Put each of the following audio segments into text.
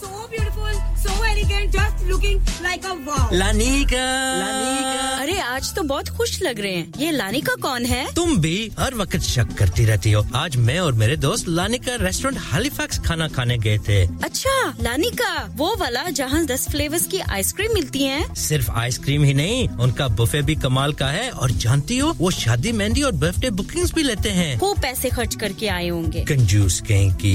So beautiful so elegant, just looking like a wow. लानिका अरे आज तो बहुत खुश लग रहे हैं ये लानिका कौन है तुम भी हर वक्त शक करती रहती हो आज मैं और मेरे दोस्त लानिका रेस्टोरेंट हालीफैक्स खाना खाने गए थे अच्छा लानिका वो वाला जहाँ दस फ्लेवर्स की आइसक्रीम मिलती है सिर्फ आइसक्रीम ही नहीं उनका बुफे भी कमाल का है और जानती हो वो शादी मेहंदी और बर्थडे बुकिंग भी लेते हैं वो पैसे खर्च करके आए होंगे कंजूस कहें की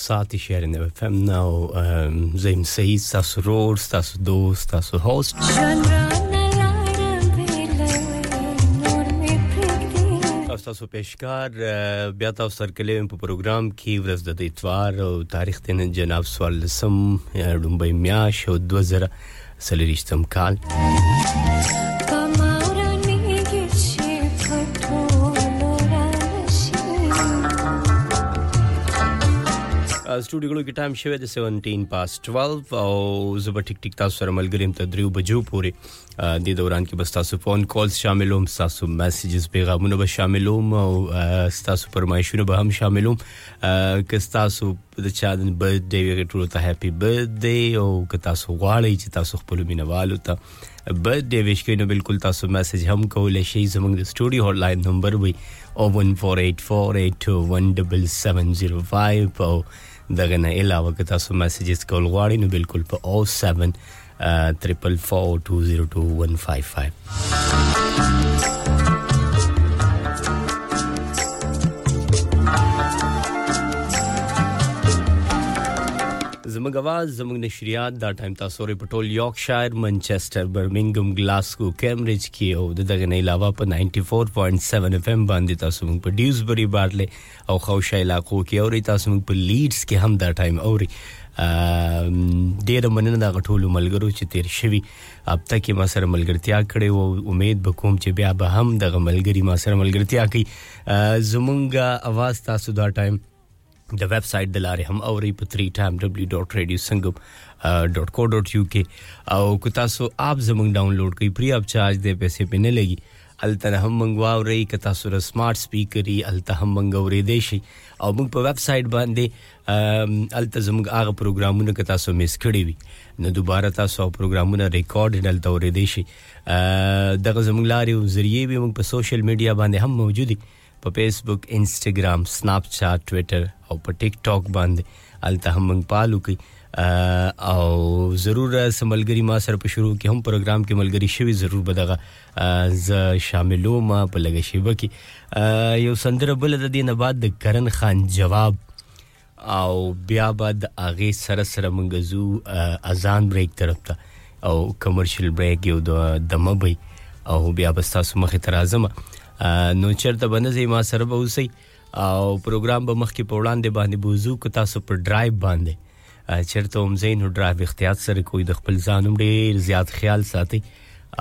ساعت شعر نه فهم نو زم سید تاسو رور تاسو دوست تاسو هوست تاسو پیشکار بیا تاسو سره کلیم په پروګرام کې ورځ د اتوار او تاریخ تن جناب سوال لسم ډومبې میاش او 2000 سلیریشتم کال سټوډیو کې ټایم شوه د 17 پاس 12 او زبر ټیک ټیک تاسو سره ملګریم ته دریو بجو پورې د دوران کې بس تاسو فون کالز شاملوم تاسو میسجز پیغامونه به شاملوم او تاسو فرمایشونه به هم شاملوم که تاسو په د چا د برت ډے وي ټولو ته هپي برت ډے او که تاسو غواړئ چې تاسو خپل مینوالو ته برت ډے ویش کړئ نو بالکل تاسو میسج هم کولی شئ زموږ د سټوډیو هاټ لاین نمبر وي 01484817705 او دغه نه علاوه که تاسو میسجز کول غواړئ نو بالکل په 07 ټریپل 4202155 زموږ आवाज زموږ نشریات دا ټایم تاسو ری پټول یارکشایر منچستر برمنګم ګلاسکو کیمبرج کې او دغه نه علاوه په 94.7 اف ام باندې تاسو موږ په ډیوزبری بارلې او خوشا علاقو کې اوري تاسو موږ په لیډز کې هم دا ټایم اوري ډیر مننه دا غټول ملګرو چې تیر شوی اب تک ما سره ملګرتیا کړې او امید وکوم چې بیا به هم د ملګری ما سره ملګرتیا کوي زمونږه اواز تاسو دا ټایم د ویب سټ د لارې هم اوري په 3w.radiosangam.co.uk او کو تاسو اپ زمونږ ډاونلوډ کړئ پری اپ چارج دې پیسې پې نه لګي هلته نه هم موږ واورئ که تاسو سره سمارټ سپیکر یي هلته هم موږ اورېدی شئ او موږ په ویب سایټ باندې هلته زموږ هغه پروګرامونه که تاسو مس کړي وي نو دوباره تاسو او پروګرامونه ریکارډ هلته اورېدی شئ دغه زموږ لارې او ذریعې وي موږ په سوشل میډیا باندې هم موجود یو په فیسبوک انستګرام سناپ چاټ ټویټر او په ټیک ټاک باندې الته هم موږ پالو کوي او ضرور سملګری ما سره په شروع کې هم پروګرام کې ملګری شوی ضرور به دغه ز شاملو ما په لګ شی وکي یو سندره بل د دینه بعد د کرن خان جواب او بیا به د هغه سره سره مونږ زو اذان بریک طرف ته او کمرشل بریک یو د دمه بی او بیا به تاسو مخه تر اعظم نو چرته بنځي ما سره به اوسئ او پروګرام به مخکې په وړاندې باندې بوزو که تاسو پر ډرایو باندې چیرته هم زین او ډرایو اختیار سره کوی د خپل ځانوم ډیر زیات خیال ساتي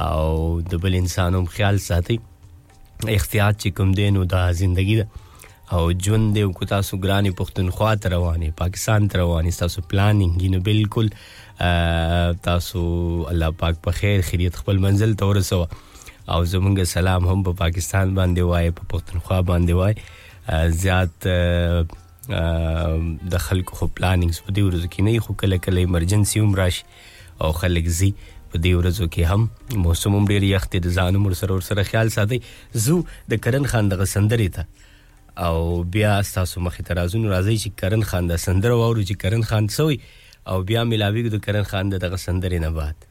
او د بل انسانوم خیال ساتي اختیار چې کوم دی نو دا زندگی ده او ژوند دی او کو تاسو ګرانې پښتونخوا ته روانې پاکستان ته روانې تاسو پلانینګ نو بالکل تاسو الله پاک په خیر خیریت خپل منزل ته ورسوه او زمونږ سلام هم په پاکستان باندې وای په پښتونخوا باندې وای زیات د خلکو خو پلانینګ سو دی ورځ کې نه خو کله کله ایمرجنسي هم راشي او خلک زی په دې ورځو کې هم موسم هم ډیر یخ دی د ځان عمر سره ورسره خیال ساتي زو د کرن خان دغه سندرې ته او بیا تاسو مخې ته راځو نو راځئ چې کرن خان دا سندره واورو چې کرن خان څوی او بیا ملاویږو د کرن خان دغه سندرې نه بعد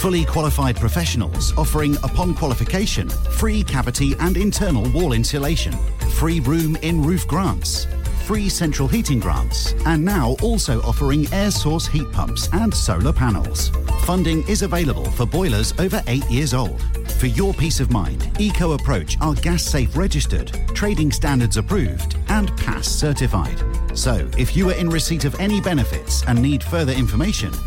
fully qualified professionals offering, upon qualification, free cavity and internal wall insulation, free room in roof grants, free central heating grants, and now also offering air source heat pumps and solar panels. Funding is available for boilers over eight years old. For your peace of mind, Eco Approach are gas safe registered, trading standards approved, and PASS certified. So, if you are in receipt of any benefits and need further information,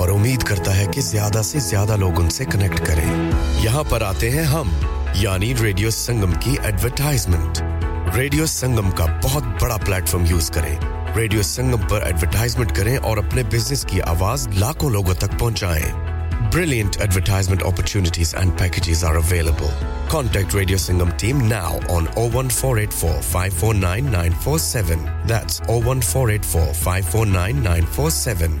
और उम्मीद करता है कि ज्यादा से ज्यादा लोग उनसे कनेक्ट करें यहाँ पर आते हैं हम यानी रेडियो संगम की एडवरटाइजमेंट रेडियो संगम का बहुत बड़ा प्लेटफॉर्म यूज करें रेडियो संगम पर एडवरटाइजमेंट करें और अपने बिजनेस की आवाज लाखों लोगों तक पहुंचाएं। Brilliant advertisement opportunities and packages are available. Contact Radio Singham team now on 01484 549947. That's 01484 Me 947.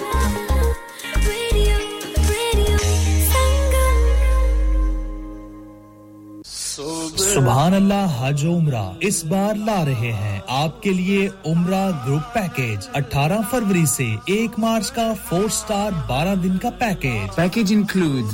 सुल्तान अल्लाह हज उम्रा इस बार ला रहे हैं आपके लिए उम्रा ग्रुप पैकेज 18 फरवरी से 1 मार्च का फोर स्टार 12 दिन का package package include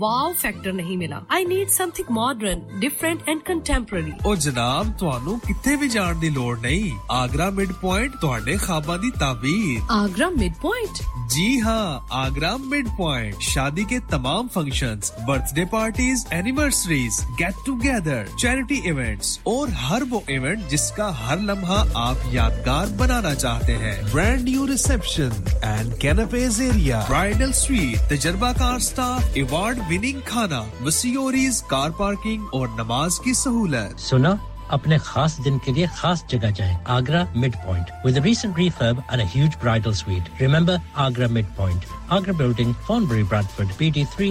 wow factor नहीं मिला I need some something modern, different and contemporary. ओ जनाब ਤੁਹਾਨੂੰ ਕਿੱਥੇ ਵੀ ਜਾਣ ਦੀ ਲੋੜ ਨਹੀਂ। ਆਗਰਾ ਮਿਡ ਪੁਆਇੰਟ ਤੁਹਾਡੇ ਖਾਬਾਂ ਦੀ ਤਾਬੀਰ। आगरा मिड पॉइंट जी हाँ आगरा मिड पॉइंट शादी के तमाम functions, birthday parties anniversaries get together charity events और हर वो इवेंट जिसका हर लम्हा आप यादगार बनाना चाहते हैं brand new reception and canopy area bridal suite तजर्बाकार स्टाफ अवार्ड विनिंग खाना मसीोरीज का कार पार्किंग और नमाज की सहूलत सुना अपने खास दिन के लिए खास जगह जाएं Agra mid point with recent refurb and huge bridal suite remember Agra mid point Agra building Thornbury Bradford BD three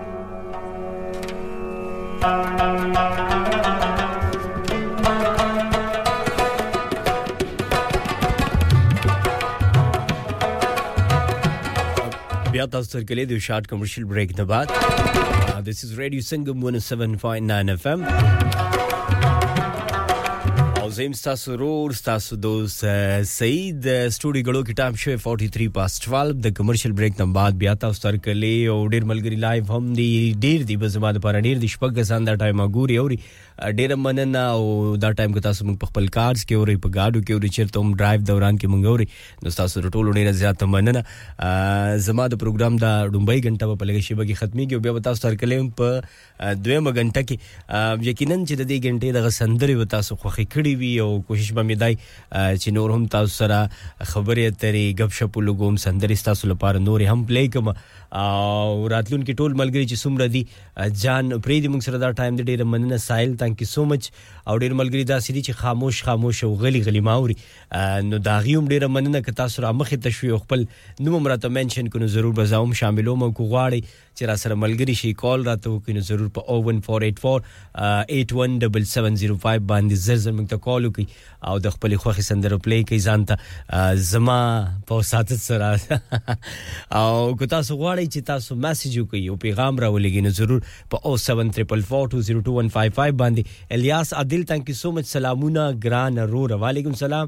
بیا تاسو سره کلی د شارټ کمرشل بریک نه بعد This is Radio Sangam 107.9 FM او زم تاسو رور تاسو دوست سعید سټوډیو غلو کې ټایم شوی 43 پاس چوالب د کمرشل بریک نه بعد بیا تاسو سره کلی او ډیر ملګری لایف هم دی ډیر دی به زما لپاره ډیر دی شپږ کسان دا ټایم ګوري او ډیر مننه او دا ټایم کې تاسو موږ په خپل کارز کې اوري په گاډو کې اوري چیرته هم ډرایو دوران کې موږ اوري نو تاسو ټول ډیر زیات مننه زما د پروګرام دا ډومبۍ غنټه په لګې شی به کې ختمي کې بیا تاسو سره کلی په دویمه غنټه کې یقینا چې د دې غنټې د غسندري و تاسو خوخي کړی وی او کوشش به مدای چې نور هم تاسو سره خبرې اترې غب شپ لګوم سندري تاسو لپاره نور هم پلی کوم او راتلون کې ټول ملګری چې سمره دي جان پرې دې موږ سره دا ټایم دې ډېر مننه سایل ثانک یو سو مچ او ډېر ملګری دا سړي چې خاموش خاموش او غلي غلي ماوري نو دا غيوم ډېر مننه که تاسو را مخې تشوي خپل نوم راته منشن کړو ضرور بزاوم شاملوم کو غواړي چې را سره ملګری شي کال راته وکړي نو ضرور په 01484817705 باندې زر زر موږ ته کال وکړي او د خپل خوخي سندرو پلی کوي ځان ته زما په ساتت سره او کو تاسو غواړئ چې تاسو میسج وکړي او پیغام راولېږي نو ضرور په 07442022155 باندې الیاس عادل تانکی سو مچ سلامونه ګران رور وعلیکم سلام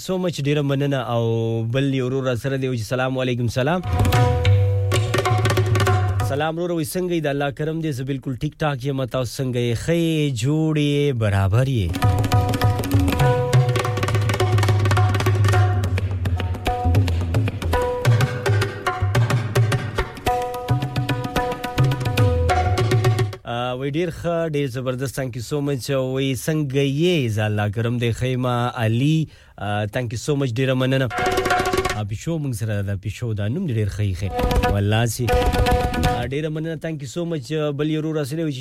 سو مچ ډیره مننه او بل یو ورور سره دی چې سلام علیکم سلام سلام ورور وي څنګه د الله کرم دې زه بالکل ټیک ټاک یم تاسو څنګه یې خې جوړې برابر یې وی ډیر ښه ډیر زبردست ثانک یو سو مچ وی څنګه یې زالا ګرم دی خیمه علی ثانک یو سو مچ ډیر مننه پښو موږ سره دا پښو دا نوم ډیر خیخه والله سي ډیر مننه ثانک یو سو مچ بل یو رسول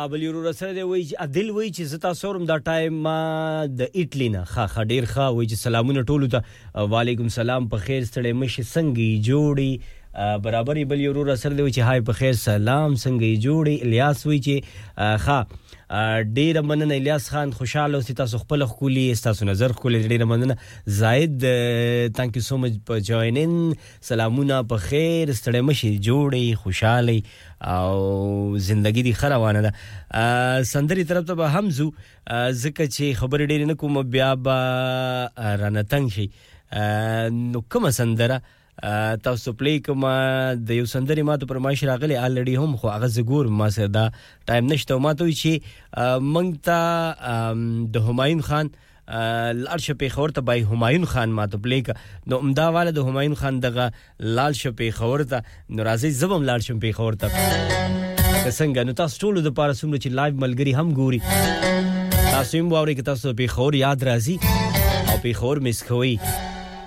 ها بل یو سره دی وای چې عدل وای چې زتا سورم دا ټایم ما د ایټلی نه ها ها ډیر ښه وای چې سلامونه ټول ته وعلیکم سلام په خیر ستړی مشي څنګه جوړي برابرې بل یو سره دی وای چې هاي په خیر سلام څنګه جوړي الیاس وای چې ها ډیره مننه الیاس خان خوشاله اوسې تاسو خپل خولي تاسو نظر خولي ډیره مننه زاید ثانک یو سو مچ په جوائن ان سلامونه په خیر ستړی مشي جوړي خوشاله او زندگی دی خروانه ده سندري طرف ته به هم زو زکه چې خبر ډیر نه کوم بیا به رانتنګ شي نو کومه سندره تاسو پلی کوم د یو سندري ماته پرمایش راغلی الډی هم خو هغه زګور ما سره دا ټایم نشته ما ته چې مونږ ته د همایون خان لال شپې خور ته بای همایون خان ما ته پلی کا نو امدا والا د همایون خان دغه لال شپې خور ته نو راځي زبم لال شپې خور ته څنګه نو تاسو ټول د پاره سمره چې لایو ملګری هم ګوري تاسو هم ووري که تاسو په خور یاد راځي او په خور مسخوي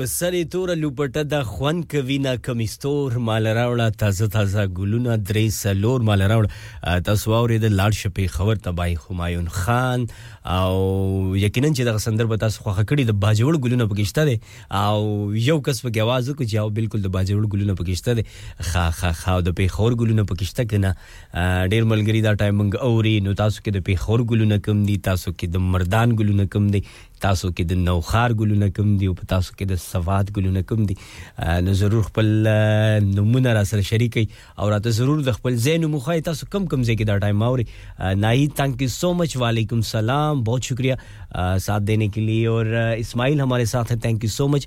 په سر یې توره لوپټه ده خوند کوي نه کمی ستور مال راوړه تازه تازه ګلونه درې څلور مال راوړه تاسو واورې د لاړ شپې خبر تبای همایون خان او یقینا چې دغه سندر به تاسو خوښه کړي د باجوړ ګلونه پکشته دي او یو کس په आवाज کو چې او بالکل د باجوړ ګلونه پکشته دي خا خا خا د پیښور ګلونه پکشته کنه ډیر ملګری دا ټایمنګ اوري نو تاسو کې د پیښور ګلونه کم دي تاسو کې د مردان ګلونه کم دي تاسو کې د نوښار ګلونه کوم دي او په تاسو کې د سواد ګلونه کوم دي نو ضرور خپل نمونه را سره شریک او راته ضرور د خپل زین مو خای تاسو کم کم ځای کې دا ټایم اوري ناهي ثانک یو سو مچ وعلیکم سلام بہت شکریہ ساتھ دینے کے لیے اور اسماعیل ہمارے ساتھ ہے ثانک یو سو مچ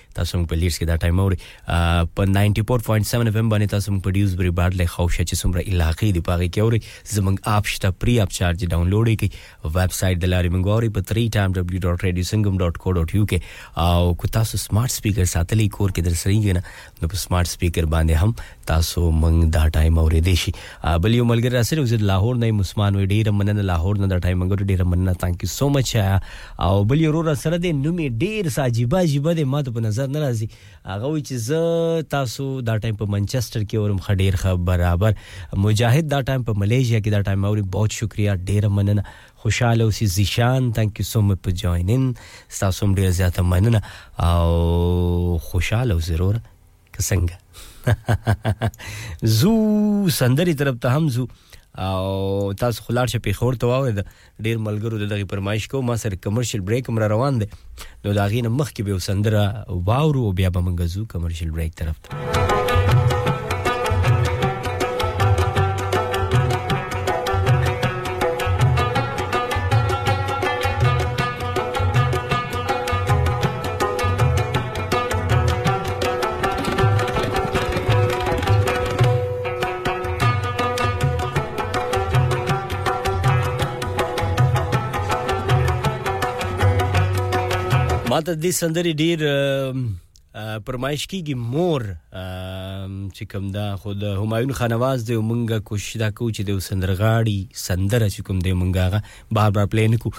تاسو موږ په لیډز کې دا ټایم اوري په 94.7 اف ام باندې تاسو موږ په ډیوز بری بارډ له خو شچ څومره علاقې دی پاره کې اوري زمنګ اپ شته پری اپ چارج ډاونلوډ کی ویب سټ د لارې موږ اوري په 3.w.radiosangam.co.uk او کو تاسو سمارټ سپیکر ساتلې کور کې درسري نه نو په سمارټ سپیکر باندې هم تاسو مونږ دا ټایم اورېدې شي بل یو ملګری را سره وزید لاهور نه مسلمان وي ډیره مننه لاهور نه دا ټایم مونږ ډیره مننه ثانک یو سو مچ او بل یو را سره دی نو می ډیر ساجيبه جيبه دی ماته په نظر نه راځي هغه وی چې زه تاسو دا ټایم په منچستر کې اورم خډیر خ برابر مجاهد دا ټایم په ملیشیا کې دا ټایم اوري بہت شکریا ډیره مننه خوشاله اوسې زیشان ثانک یو سو مچ په جوائنین تاسو ډیر زیاته مننه او خوشاله اوسې وروره که څنګه زو سندري طرف ته هم زو او تاسو خلاړ شه پیښور ته واوره د ډیر ملګرو د دغه پرمایش کو ما سره کمرشل بریک مر روان دي نو دا غینه مخ کې به سندره واورو بیا به منګه زو کمرشل بریک طرف ته ماته دې سندري ډیر پرمایش کیږي مور چې کوم دا خود همایون خانواز دی مونږه کوشش دا کو چې د سندرغاړي سندره چې کوم دی مونږه بار بار پلی نکو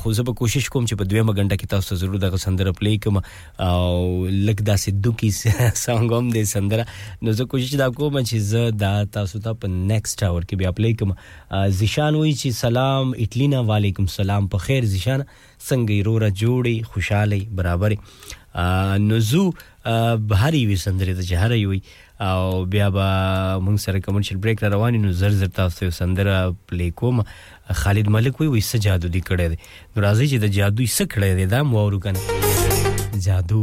خو زه به کوشش کوم چې په دویمه غنډه کې تاسو ته ضرور دغه سندره پلی کوم او لک دا سه دوکي سانګ هم دې سندره نو زه کوشش دا کوم چې زه دا تاسو ته په نیکسټ اور کې بیا پلی کوم زیشان وای چې سلام اټلینا وعلیکم سلام په خیر زیشان څنګه روره جوړي خوشاله برابر نو زو هر یوې سندرې ته چې هر یوې او بیا به موږ سره کمرشل بریک را روان نو زر زر تاسو ته سندره پلی کوم خالد ملک وی وی څه جادو دی کړی دی نو راځي چې د جادو یې څه کړی دی دا مو اورو کنه جادو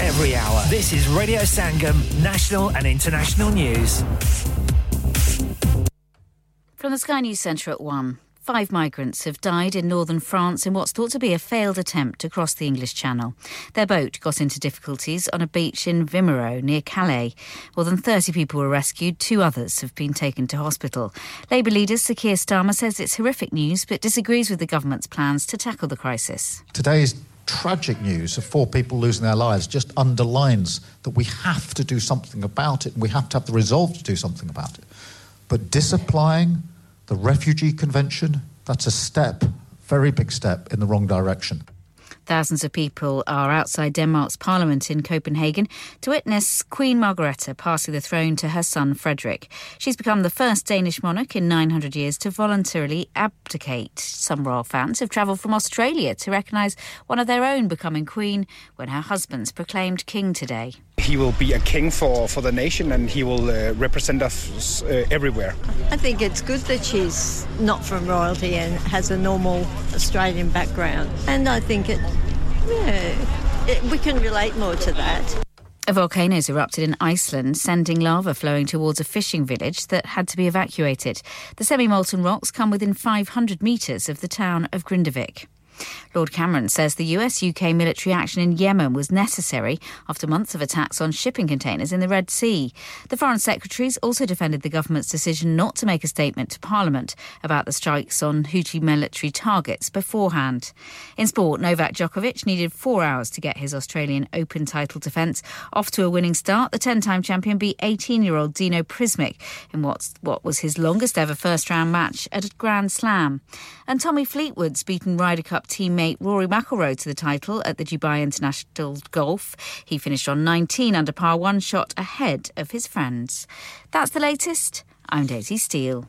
every hour. This is Radio Sangam, national and international news. From the Sky News Centre at 1. Five migrants have died in northern France in what's thought to be a failed attempt to cross the English Channel. Their boat got into difficulties on a beach in Vimero near Calais. More than 30 people were rescued, two others have been taken to hospital. Labour leader Sir Keir Starmer says it's horrific news but disagrees with the government's plans to tackle the crisis. Today's tragic news of four people losing their lives just underlines that we have to do something about it and we have to have the resolve to do something about it. But disapplying the Refugee Convention. That's a step, very big step, in the wrong direction. Thousands of people are outside Denmark's parliament in Copenhagen to witness Queen Margrethe passing the throne to her son Frederick. She's become the first Danish monarch in 900 years to voluntarily abdicate. Some royal fans have travelled from Australia to recognise one of their own becoming queen when her husband's proclaimed king today. He will be a king for, for the nation and he will uh, represent us uh, everywhere. I think it's good that she's not from royalty and has a normal Australian background. And I think it, yeah, it, we can relate more to that. A volcano has erupted in Iceland, sending lava flowing towards a fishing village that had to be evacuated. The semi molten rocks come within 500 metres of the town of Grindavik. Lord Cameron says the US UK military action in Yemen was necessary after months of attacks on shipping containers in the Red Sea. The foreign secretaries also defended the government's decision not to make a statement to Parliament about the strikes on Houthi military targets beforehand. In sport, Novak Djokovic needed four hours to get his Australian Open title defence off to a winning start. The 10 time champion beat 18 year old Dino Prismic in what's, what was his longest ever first round match at a Grand Slam and Tommy Fleetwood's beaten Ryder Cup teammate Rory McIlroy to the title at the Dubai International Golf. He finished on 19 under par, one shot ahead of his friends. That's the latest. I'm Daisy Steele.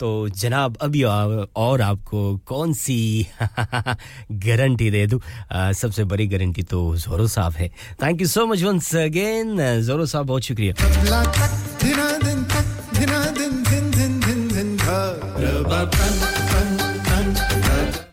तो जनाब अभी और आपको कौन सी गारंटी दे दूँ सबसे बड़ी गारंटी तो जोरो साहब है thank you so much once again जोरो साहब बहुत शुक्रिया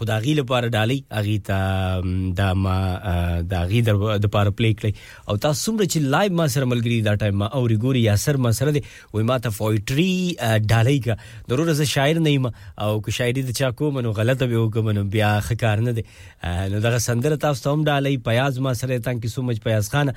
خو د هغې لپاره ډالۍ هغې ته دا ما د هغې دپاره پلی کړئ او تاسو څومره چې لایب ما سره ملګري دا ټایم ما اوري ګوري یاسر ما سره دی وایي ما ته فویټري ډالۍ که وروره زه شاعر نه یم او که شاعري د چا کوم نو غلطه به وکړم نو بیا ښه کار نه دی نو دغه سندره تاسو ته هم ډالۍ پیاز ما سره تانکي سو مچ پیاز خانه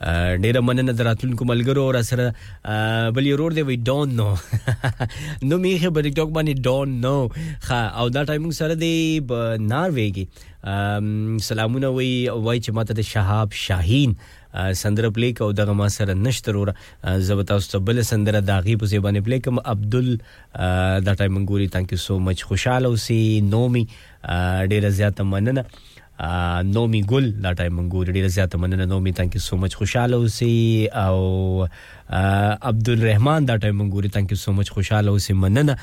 ډیره مننه دراتلونکو ملګرو او سره بل یو رور دی وی ډون نو نو میخه په ټیک ټاک باندې ډون نو خا او دا ټایمینګ سره دی ناروی کې سلامونه وی وای چې ماته د شهاب شاهین سندره پلی کو دغه ما سره نشته وروره زه به تاسو ته بل سندره د هغې په ځای باندې پلی کوم عبدل دا ټایمنګ ګوري تانکیو سو مچ خوشحاله اوسې نومي ډېره زیاته مننه نومی ګل دا ټایم مونږ ګوري ډیره زیاته مننه نومی ثانک یو سو مچ خوشاله اوسې او عبدالرحمن دا ټایم مونږ ګوري ثانک یو سو مچ خوشاله اوسې مننه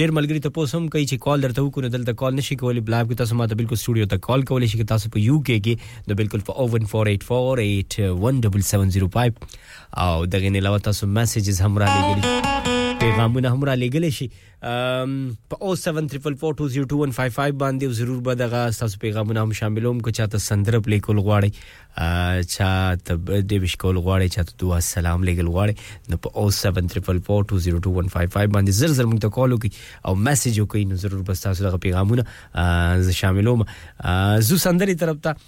ډیر ملګری ته پوس هم کوي چې کال درته وکړو دلته کال نشي کولی بلاب کې تاسو ماته بالکل سټوډیو ته کال کولی شي تاسو په یو کې کې د بالکل په 01484817705 او دغه نه علاوه تاسو میسجز هم را لګلی پیغامونه هم را لګلی شي په 07444202155 باندې او ضرور به دغه تاسو پیغامونه هم شاملوم کو چاته سندره پلی کول غواړي چا ته د ویش کول غواړي چا ته دعا سلام لګل غواړي نو په 07444202155 باندې زر زر مونږ ته کال وکي او میسج وکي نو ضرور به تاسو دغه پیغامونه شاملوم زو سندري طرف ته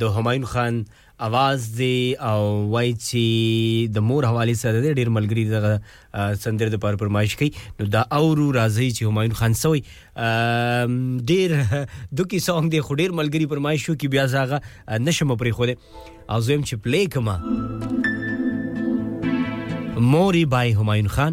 د همایون خان اواز دی او وای چې د مور حواله سره دی ډیر ملګری دغه سندر د پر پرمایش کوي نو دا اورو راځي چې همایون خان سوی ډیر دوکي سونګ دی خو ډیر ملګری پرمایش شو کې بیا زاغه نشم پرې خو دی او زم چې پلی کما موري بای همایون خان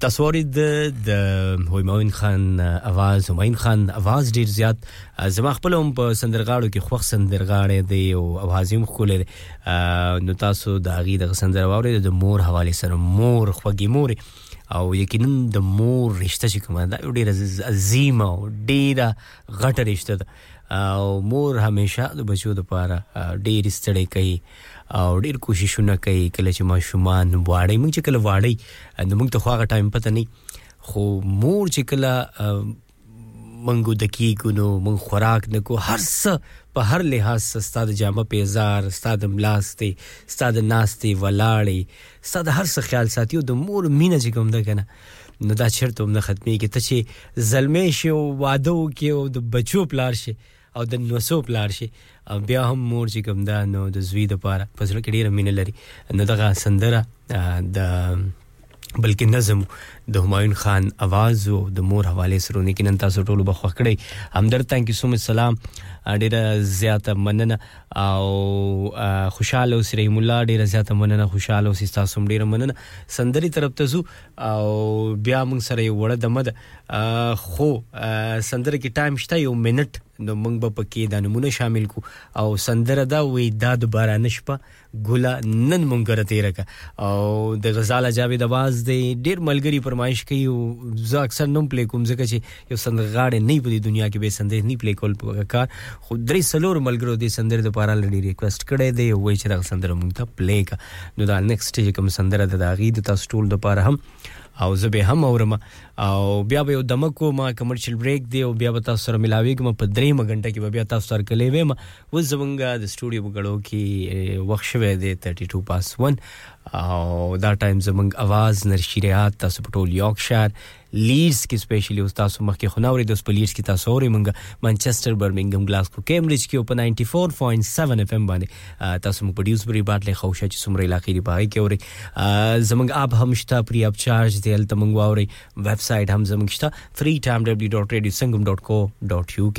تاسو د د همایون خان اواز همایون خان اواز ډیر زیات زما خپل هم په سندرغاړو کې خوښ سندرغاړي دی او اواز هم خولې نو تاسو د غي د سندر واورې د مور حواله سره مور خوږی مور او یقینا د مور رشته چې کومه دا یو ډیره عظیمه او ډیره غټه رشته ده او مور همیشه د بچو لپاره ډېر ستړی کوي او ډېر کوششونه کوي کله چې ماشومان واړی موږ چې کله واړی نو موږ ته خو هغه ټایم پته نه خو مور چې کله مونږ وده کیږو نو مونږ خوراک نه کو هر څه په هر لحاظ ستا د جامه پیزار ستا د ملاستې ستا د ناستې ولاړې ستا د هر څه خیال ساتي او د مور مینه چې کوم ده که نه نو دا چېرته هم نه ختمېږي ته چې زلمی شې او واده وکړې او د بچو پلار شې او د نوسو پلار شي او بیا هم مور چې کوم ده نو د زوی دپاره په زړه کې ډېره مینه لري نو دغه سندره د بلکې نظم د همایون خان اواز او د مور حواله سره نه کینن تاسو ټول به خوښ کړئ همدر تانکی سو می سلام ډیره زیاته مننه او خوشاله اوسې رحیم الله ډیره زیاته مننه خوشاله اوسې تاسو ډیره مننه سندري طرف ته زو او بیا موږ سره یو وړه دمه ده خو سندره کې ټایم شته یو منټ نو موږ به پکې دا نمونه شامل کو او سندره دا وې دا د باران شپه ګلا نن مونږ را تیر کا او د غزاله جاوید आवाज دی ډیر ملګری پرمایش کوي او زه اکثر نوم پلی کوم ځکه چې یو سندرغاړی نی په دې دنیا کې به سندرې نی پلی کول په کار خو درې څلور ملګرو دې سندرې د پاره لړی ریکوست کړی دی وای چې دا سندره مونږ ته پلی کا نو دا نیکسټ چې کوم سندره د داغي د تاسو ټول د پاره هم او زه به هم اورم او بیا به یو دمه کوم کمرشل بریک دی او بیا به تاسو سره ملاویږم په درې مګنټه کې به بیا تاسو سره کلی ویم و زمونږ د سټوډیو په غړو کې وخت شوه دی 32 پاس 1 او دا ټایم زمونږ اواز نرشیریات تاسو په ټول یوکشار لیډز کې سپیشلی اوس تاسو مخکې خو نه اوري دوس په لیډز کې تاسو اوري مونږ مانچستر برمنګم ګلاسکو کیمبرج کې په 94.7 اف ام باندې تاسو مونږ په ډیوزبری باټلې خوشا چې څومره علاقې دی باغې کې اوري زمونږ اپ هم شته پری اپ چارج دی هلته مونږ واوري ویب سایټ هم زمونږ شته freetimeradio.radiosangam.co.uk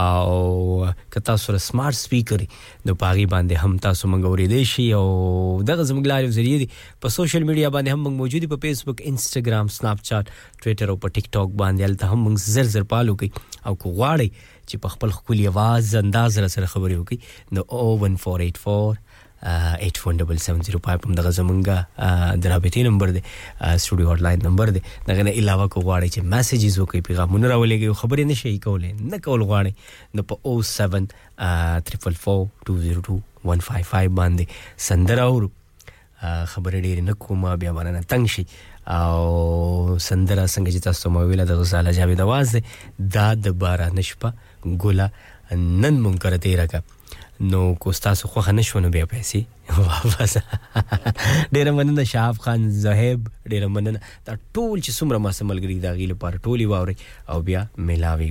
او که تاسو سره سمارټ سپیکر نو پاغي باندې هم تاسو مونږ اوري دی شي او دغه زمونږ لایو ذریعہ دی په سوشل میډیا باندې هم موږ موجودی په فیسبوک انستګرام سناپ چاټ ټویټر او په ټیک ټاک باندې هلته هم موږ زر زر پالو کوي او کو غواړي چې په خپل خولي आवाज انداز را سره خبرې وکړي نو 01484 817705 هم دغه زمونږه د رابطې نمبر دی سټوډیو هاټ لاین نمبر دی دغه نه علاوه کو غواړي چې میسجز وکړي پیغامونه راولېږي او خبرې نشي کولای نه کول غواړي نو په 07444202155 باندې سندره اورو خبرې ډېرې نه کوم بیا برنه تنګ شي او سندره څنګه چې تاسو مو ویله د غزاله جاوید आवाज دی دا د باران شپه ګله نن مونږ کړه تیر کا نو کو تاسو خو نه شونه بیا پیسې واپس ډیر مننه شاف خان زهیب ډیر مننه دا ټول چې څومره ما سملګری دا غیله پر ټولی واوري او بیا ملاوي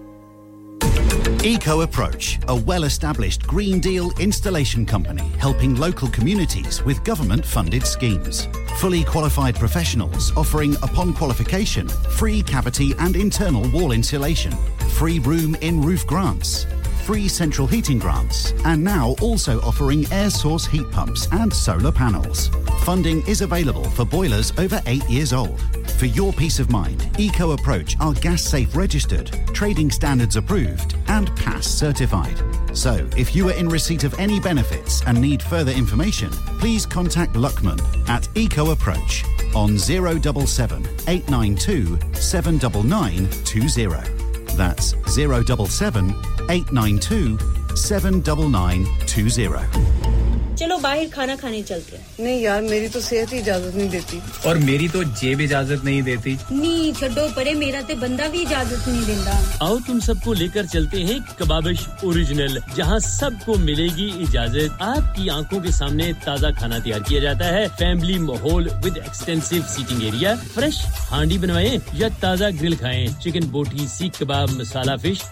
well established Green Deal installation company helping local communities with government funded schemes. Fully qualified professionals offering, upon qualification, free cavity and internal wall insulation, free room in roof grants, free central heating grants, and now also offering air source heat pumps and solar panels. Funding is available for boilers over eight years old. For your peace of mind, Eco Approach are gas safe registered, trading standards approved, and PASS certified. So, if you are in receipt of any benefits and need further information, please contact Luckman at Eco Approach on 077 892 79920. That's 077 892 79920. चलो बाहर खाना खाने चलते हैं नहीं यार मेरी तो सेहत ही इजाजत नहीं देती और मेरी तो जेब इजाजत नहीं देती नी छो ਪਰੇ मेरा तो बंदा भी इजाजत नहीं देता आओ तुम सबको लेकर चलते हैं कबाबिश ओरिजिनल जहां सबको मिलेगी इजाजत आपकी आंखों के सामने ताज़ा खाना तैयार किया जाता है फैमिली माहौल with extensive seating area fresh handi बनवाए या ताज़ा ग्रिल खाएं chicken boti seekh kebab masala fish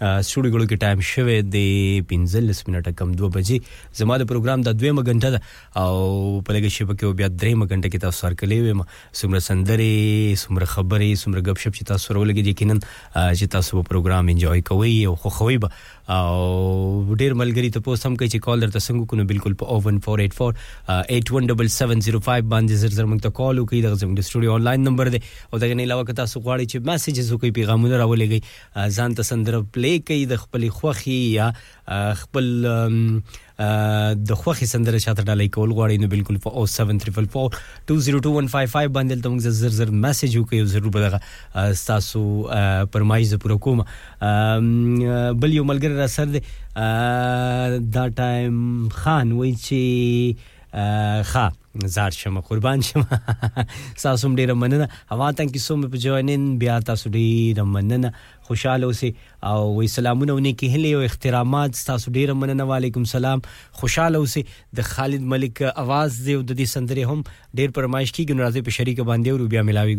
سټوډیو ګړو کې ټایم شوه د 15 منټه کم 2 بجې زما د پروګرام د دویمه غنټه ده او په لګې شپه کې بیا دریمه غنټه کې تاسو سره کلی ویم سمره سندري سمره خبري سمره غب شپ چې تاسو سره ولګي یقینا چې تاسو په پروګرام انجوای کوئ او خوښوي به او ډیر ملګری ته پوسټ هم کوي چې کال درته څنګه کو نو بالکل په 01484817705 باندې زر زر مونږ ته کال وکړي دغه زموږ د سټوډیو انلاین نمبر دی او دغه نه علاوه که تاسو غواړئ چې میسجز وکړئ پیغامونه راولېږئ ځان ته سندره پلې کوي د خپل خوخي یا خپل د خوخي سندره شاته ډالۍ کول غواړي نو بالکل په 07442021555 باندې ته موږ زر زر میسج وکړئ او ضرور به دغه تاسو پرمایز پوره کوم بل یو ملګری را سر دی دا ټایم خان وای چې ښه زار شمه قربان شمه تاسو ډیره مننه هوا تان کې سوم په جوانین بیا تاسو ډیره مننه خوشاله اوسئ او وې سلامونه او نیکی هلي او احترامات تاسو ډیره مننه وعلیکم سلام خوشاله اوسئ د خالد ملک اواز دی او د دې سندره هم ډیر پرمایش کیږي نو راځي په شریک باندې او بیا ملاوي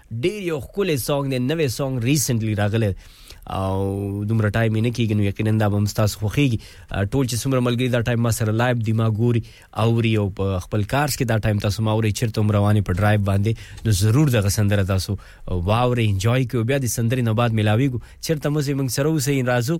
ډیر یو ښکلی سونګ دی نوې سونګ ریسنټلی راغلی او دومره ټایم نه کیږي نو یقینا دا به هم تاسو خوخیږي ټول چې څومره ملګری دا ټایم ما سره لایب دی ما ګوري اوري او په خپل کارس کې دا ټایم تاسو ما اوري چیرته هم روانې په ډرایو باندې نو ضرور دغه سندره تاسو واوري انجوای کوي بیا د سندرې نه بعد ملاویږو چیرته مو زمنګ سره اوسئ راځو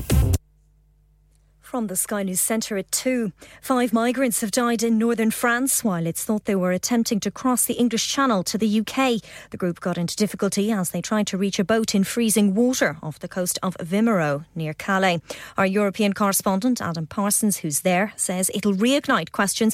From the Sky News Centre at 2. Five migrants have died in northern France while it's thought they were attempting to cross the English Channel to the UK. The group got into difficulty as they tried to reach a boat in freezing water off the coast of Vimero near Calais. Our European correspondent, Adam Parsons, who's there, says it'll reignite questions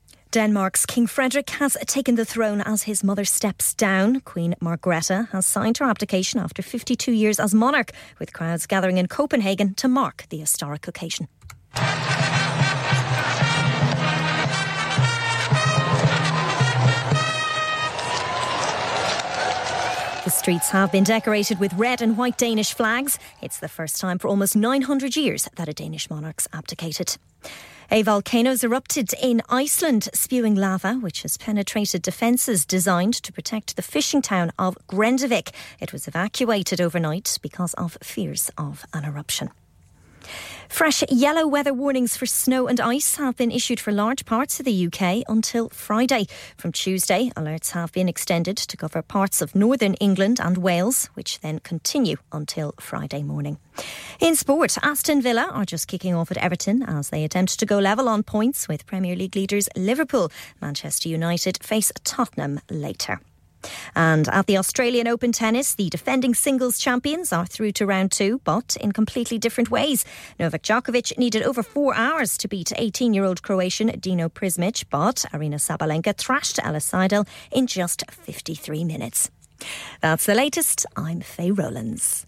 Denmark's King Frederick has taken the throne as his mother steps down. Queen Margrethe has signed her abdication after 52 years as monarch, with crowds gathering in Copenhagen to mark the historic occasion. The streets have been decorated with red and white Danish flags. It's the first time for almost 900 years that a Danish monarch's abdicated. A volcano has erupted in Iceland, spewing lava, which has penetrated defences designed to protect the fishing town of Grendavik. It was evacuated overnight because of fears of an eruption. Fresh yellow weather warnings for snow and ice have been issued for large parts of the UK until Friday. From Tuesday, alerts have been extended to cover parts of northern England and Wales, which then continue until Friday morning. In sport, Aston Villa are just kicking off at Everton as they attempt to go level on points with Premier League leaders Liverpool. Manchester United face Tottenham later. And at the Australian Open Tennis, the defending singles champions are through to round two, but in completely different ways. Novak Djokovic needed over four hours to beat 18 year old Croatian Dino Prismic, but Arina Sabalenka thrashed Alice Seidel in just 53 minutes. That's the latest. I'm Faye Rollins.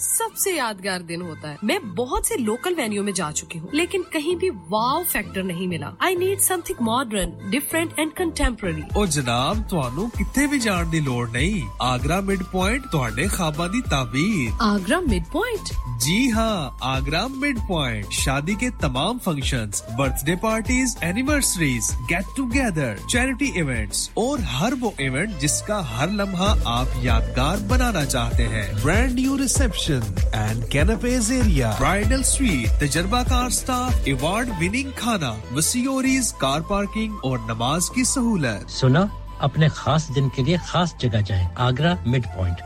सबसे यादगार दिन होता है मैं बहुत से local venue में जा चुकी हूँ लेकिन कहीं भी वाव फैक्टर नहीं मिला I need something modern different and contemporary और जनाब ਤੁਹਾਨੂੰ ਕਿੱਥੇ ਵੀ ਜਾਣ ਦੀ ਲੋੜ ਨਹੀਂ ਆਗਰਾ ਮਿਡ ਪੁਆਇੰਟ ਤੁਹਾਡੇ ਖਾਬਾਂ ਦੀ ताबीर आगरा ਮਿਡ जी हाँ आगरा मिड पॉइंट शादी के तमाम functions, birthday parties anniversaries get together charity events और हर वो इवेंट जिसका हर लम्हा आप यादगार बनाना चाहते हैं ब्रांड न्यू रिसेप्शन एंड कैनपेज एरिया ब्राइडल स्वीट तजर्बा कार स्टाफ अवार्ड विनिंग खाना वसीओरीज कार पार्किंग और नमाज की सहूलत सुना अपने खास दिन के लिए खास जगह जाएं आगरा मिड पॉइंट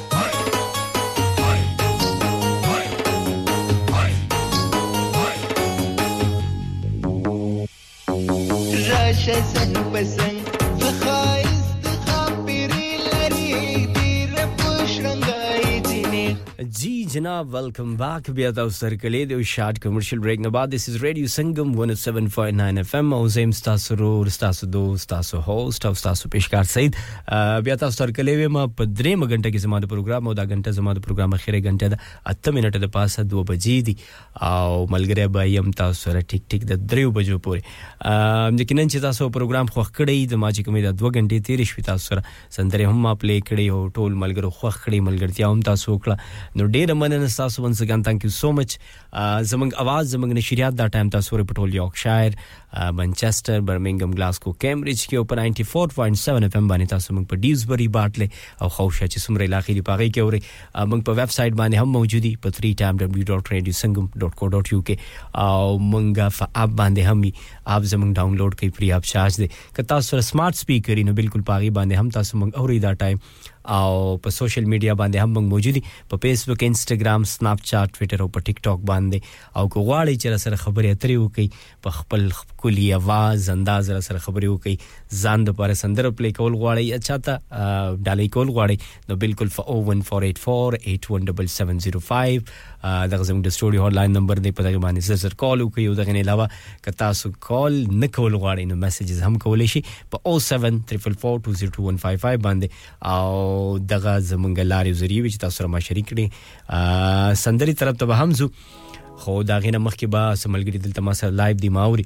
جناب ویلکم بیک بیا تاسو سره کلی دی شارټ کمرشل بریک نه بعد دیس از رادیو سنگم 107.9 اف ام او زم تاسو رور تاسو دوست تاسو هوست او تاسو پیشکار سید بیا تاسو سره کلی ویم په درېمه غنټه کې زما د پروګرام او دا غنټه زما د پروګرام اخیره غنټه ده اته منټه د پاسه دوه بجې دي او ملګری به یم تاسو سره ټیک ټیک د دریو بجو پورې یقینا چې تاسو پروګرام خوښ کړی د ما چې کومې د دوه غنټې تیرې شوې تاسو سره سندرې هم ما پلی کړې او ټول ملګرو خوښ کړې ملګرتیا هم تاسو وکړه نو ډیره مننه تاسو ونس ګان ثانک یو سو مچ زمنګ اواز زمنګ نشریات دا ټایم تاسو ری پټول یوک شاعر منچستر برمنګم ګلاسکو کیمبرج کې او په 94.7 اف ام باندې تاسو موږ په ډیوزبری باټله او خوشا چې سمره علاقې دی پاغې کې اوري موږ په ویب سټ باندې هم موجودي په 3w.radiosangam.co.uk او موږ په اپ باندې هم اپ زموږ ډاونلوډ کړئ فری اپ چارج دی که تاسو سره سمارټ سپیکر نه بالکل پاغي باندې هم تاسو موږ اوري دا ټایم او په سوشل میډیا باندې هم موږ موجودي په فیسبوک انستګرام سناپ چاټ ټویټر او په ټیک ټاک باندې او کو غواړئ چې سره خبرې اترې وکړي په خپل خپلي आवाज انداز سره خبرې وکړي ځان د پر سندره پلی کول غواړي یا چاته ډالۍ کول غواړي نو بالکل 01484817705 دغه زموږ د سټوډیو هاټ لاین نمبر دی په دغه باندې زر زر کال وکړئ او دغه نه علاوه که تاسو کال نه کول غواړئ نو میسجز هم کولی شي په 07442022155 باندې او دغه زموږ لارې ذریعې چې تاسو سره ما شریک کړي سندري طرف ته به هم ځو خو دا غینه مخکې به سملګری دلته ما سره لایو دی ماوري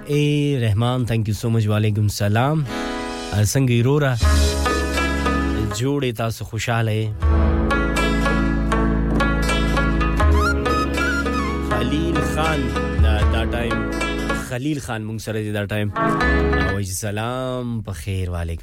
اي رحمان ثانک يو سو مچ وعليکم سلام څنګه يې روره جوړې تاسو خوشاله یې خلیل خان دا دا ټایم خلیل خان مونږ سره دی دا ټایم او سلام په خیر وعلیکم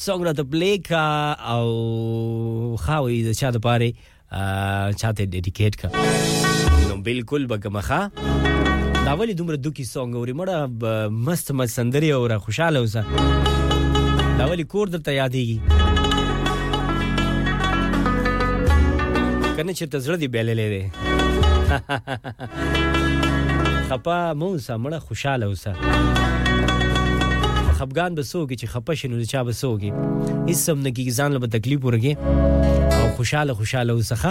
سونګ راته پلی کا او خاوی د چا د پاره چاته ډیډیکیټ کا نو بالکل بګمخه دا ولی دومره دوکي سونګ اوري مړه مست مست سندري او را خوشاله اوسه دا ولی کور درته یادېږي کنه چې تزړه دی بیللې دی خپه مو اوسه مړه خوشاله اوسه خپګان به سوګي چې خپه شې نو چا به سوګي هیڅ هم نه کېږي ځان له به تکلیف ورګي او خوشاله خوشاله اوسخه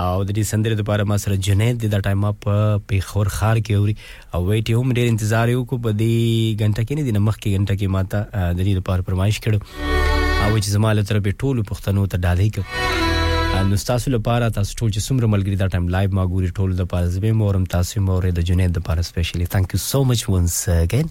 او د دې سندرې لپاره ما سره جنید دی دا ټایم اپ په پیښور ښار کې اوري او ویټ یې هم ډېر انتظار یې وکړو په دې ګنټه کې نه دی نه مخکې ګنټه کې ما ته د دې لپاره فرمایش کړو او چې زما له طرفې ټولو پښتنو ته ډالۍ کړو نو تاسو لپاره تاسو ټول چې څومره ملګري دا ټایم لایو ما ګوري ټول د پاره زبې مورم تاسو مورې د جنید د پاره سپیشلی ثانک یو سو مچ ونس اگین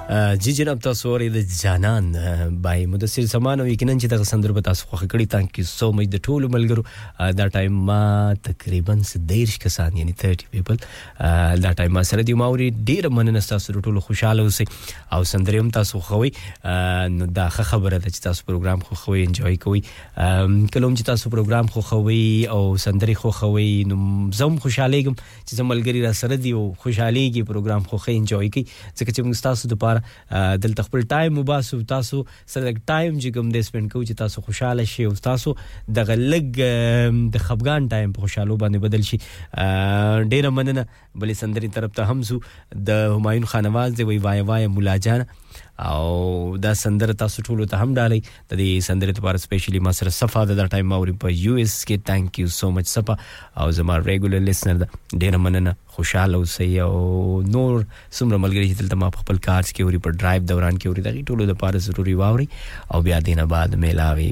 جی جناب تاسو اورئ د جانان بای مدثر زمان او یقینا چې دغه سندره به تاسو خوښ کړي تانک یو سو مچ د ټولو ملګرو دا ټایم ما تقریبا دیرش کسان یعنی 30 پیپل دا ټایم ما سره دی ما اوري ډیره مننه تاسو ټولو خوشاله اوسئ او سندره هم تاسو خووي نو دا خبره ده چې تاسو پروګرام خو خووي انجوای کوئ کلم چې تاسو پروګرام خو خووي او سندره خو خووي نو زم خوشاله کوم چې زموږ ملګري را سره دي او خوشحاليږي پروګرام خو ښه انجوای کوي ځکه چې موږ تاسو لپاره دلته خپل ټایم وباسو تاسو سره د ټایم چې کوم دې سپند کوو چې تاسو خوشاله شئ او تاسو د غلګ د خفګان ټایم په خوشحالو باندې بدل شي ډیره مننه بلې سندرې طرف ته هم زو د همایون خانواز دی وی وای وای مولا جان او دا سندره تاسو ټول ته هم ډالۍ د دې سندرې لپاره سپیشلی ما سره صفه ده دا ټایم ما اوري په یو اس کې ثانک یو سو مچ صفه او زما ریګولر لیسنر ده ډیره مننه خوشاله اوسئ او نور څومره ملګري چې دلته ما په خپل کارز کې اوري په ډرایو دوران کې اوري دغه ټولو لپاره ضروری واوري او بیا دینه بعد میلاوي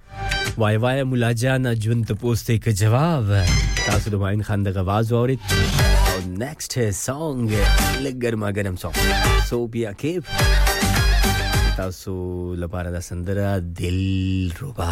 وای وای مولا جان جون ته پوسټ کې جواب تاسو د ماین خان د غواز اورید او نیکسټ سانګ لګر ما ګرم سو سو بیا کې تاسو لپاره د سندره دل ربا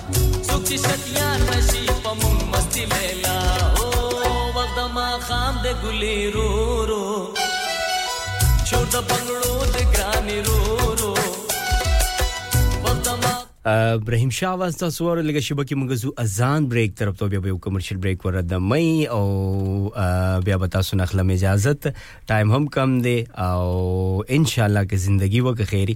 څوک چې شکیان نشي په مونږ مستي لیلا او وخت د ماښام د ګلې رو رو شور د بنګړو د ګرانې رو رو ابراهيم شاه واز تاسو ور لګه شبه کې موږ زو اذان بریک طرف ته بیا یو کمرشل بریک ور د مې او بیا به تاسو نه خلم اجازه ټایم هم کم دی او ان شاء الله که زندگی وکړي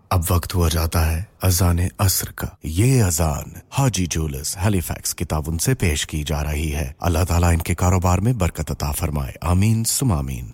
अब वक्त हुआ जाता है अजान असर का ये अजान हाजी जूलस हेलीफैक्स की उनसे से पेश की जा रही है अल्लाह ताला इनके कारोबार में बरकत अता फरमाए आमीन सुमामीन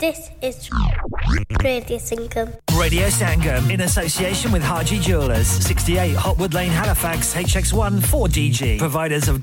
is Radio Sangam. Radio Sangam in association with Harji Jewelers, 68 Hotwood Lane, Halifax, HX1 4DG. Providers of gold.